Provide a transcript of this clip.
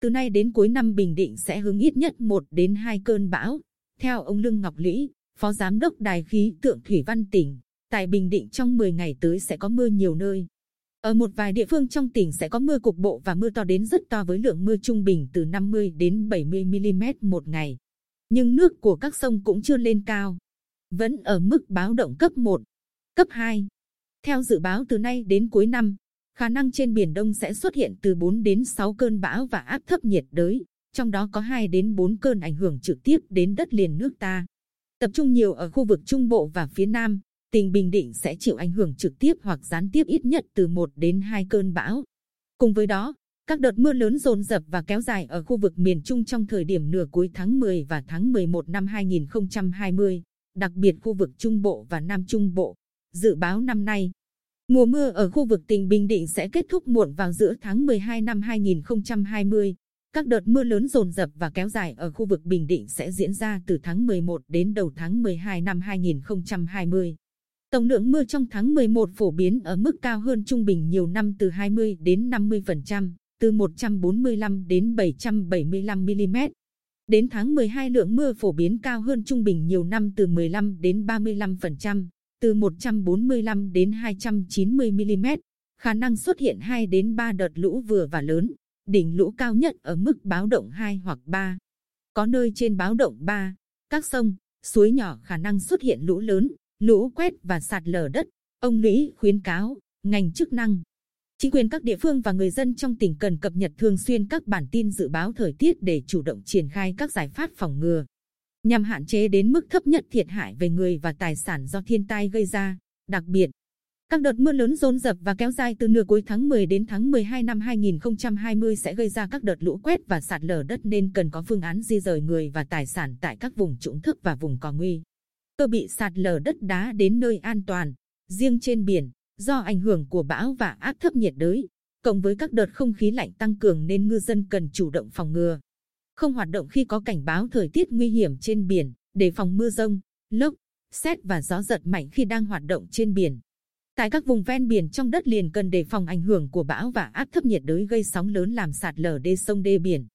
từ nay đến cuối năm Bình Định sẽ hướng ít nhất 1 đến 2 cơn bão. Theo ông Lương Ngọc Lũy, Phó Giám đốc Đài khí tượng Thủy Văn tỉnh, tại Bình Định trong 10 ngày tới sẽ có mưa nhiều nơi. Ở một vài địa phương trong tỉnh sẽ có mưa cục bộ và mưa to đến rất to với lượng mưa trung bình từ 50 đến 70 mm một ngày. Nhưng nước của các sông cũng chưa lên cao, vẫn ở mức báo động cấp 1, cấp 2. Theo dự báo từ nay đến cuối năm, khả năng trên biển Đông sẽ xuất hiện từ 4 đến 6 cơn bão và áp thấp nhiệt đới, trong đó có 2 đến 4 cơn ảnh hưởng trực tiếp đến đất liền nước ta. Tập trung nhiều ở khu vực Trung Bộ và phía Nam, tỉnh Bình Định sẽ chịu ảnh hưởng trực tiếp hoặc gián tiếp ít nhất từ 1 đến 2 cơn bão. Cùng với đó, các đợt mưa lớn dồn dập và kéo dài ở khu vực miền Trung trong thời điểm nửa cuối tháng 10 và tháng 11 năm 2020, đặc biệt khu vực Trung Bộ và Nam Trung Bộ. Dự báo năm nay, mùa mưa ở khu vực tỉnh Bình Định sẽ kết thúc muộn vào giữa tháng 12 năm 2020. Các đợt mưa lớn dồn dập và kéo dài ở khu vực Bình Định sẽ diễn ra từ tháng 11 đến đầu tháng 12 năm 2020. Tổng lượng mưa trong tháng 11 phổ biến ở mức cao hơn trung bình nhiều năm từ 20 đến 50%, từ 145 đến 775 mm. Đến tháng 12 lượng mưa phổ biến cao hơn trung bình nhiều năm từ 15 đến 35%, từ 145 đến 290 mm. Khả năng xuất hiện 2 đến 3 đợt lũ vừa và lớn, đỉnh lũ cao nhất ở mức báo động 2 hoặc 3. Có nơi trên báo động 3, các sông, suối nhỏ khả năng xuất hiện lũ lớn, lũ quét và sạt lở đất. Ông Lũy khuyến cáo, ngành chức năng, chính quyền các địa phương và người dân trong tỉnh cần cập nhật thường xuyên các bản tin dự báo thời tiết để chủ động triển khai các giải pháp phòng ngừa, nhằm hạn chế đến mức thấp nhất thiệt hại về người và tài sản do thiên tai gây ra. Đặc biệt, các đợt mưa lớn dồn dập và kéo dài từ nửa cuối tháng 10 đến tháng 12 năm 2020 sẽ gây ra các đợt lũ quét và sạt lở đất nên cần có phương án di rời người và tài sản tại các vùng trũng thấp và vùng có nguy cơ bị sạt lở đất đá đến nơi an toàn. Riêng trên biển, do ảnh hưởng của bão và áp thấp nhiệt đới, cộng với các đợt không khí lạnh tăng cường nên ngư dân cần chủ động phòng ngừa. Không hoạt động khi có cảnh báo thời tiết nguy hiểm trên biển, để phòng mưa rông, lốc, xét và gió giật mạnh khi đang hoạt động trên biển. Tại các vùng ven biển trong đất liền cần đề phòng ảnh hưởng của bão và áp thấp nhiệt đới gây sóng lớn làm sạt lở đê sông đê biển.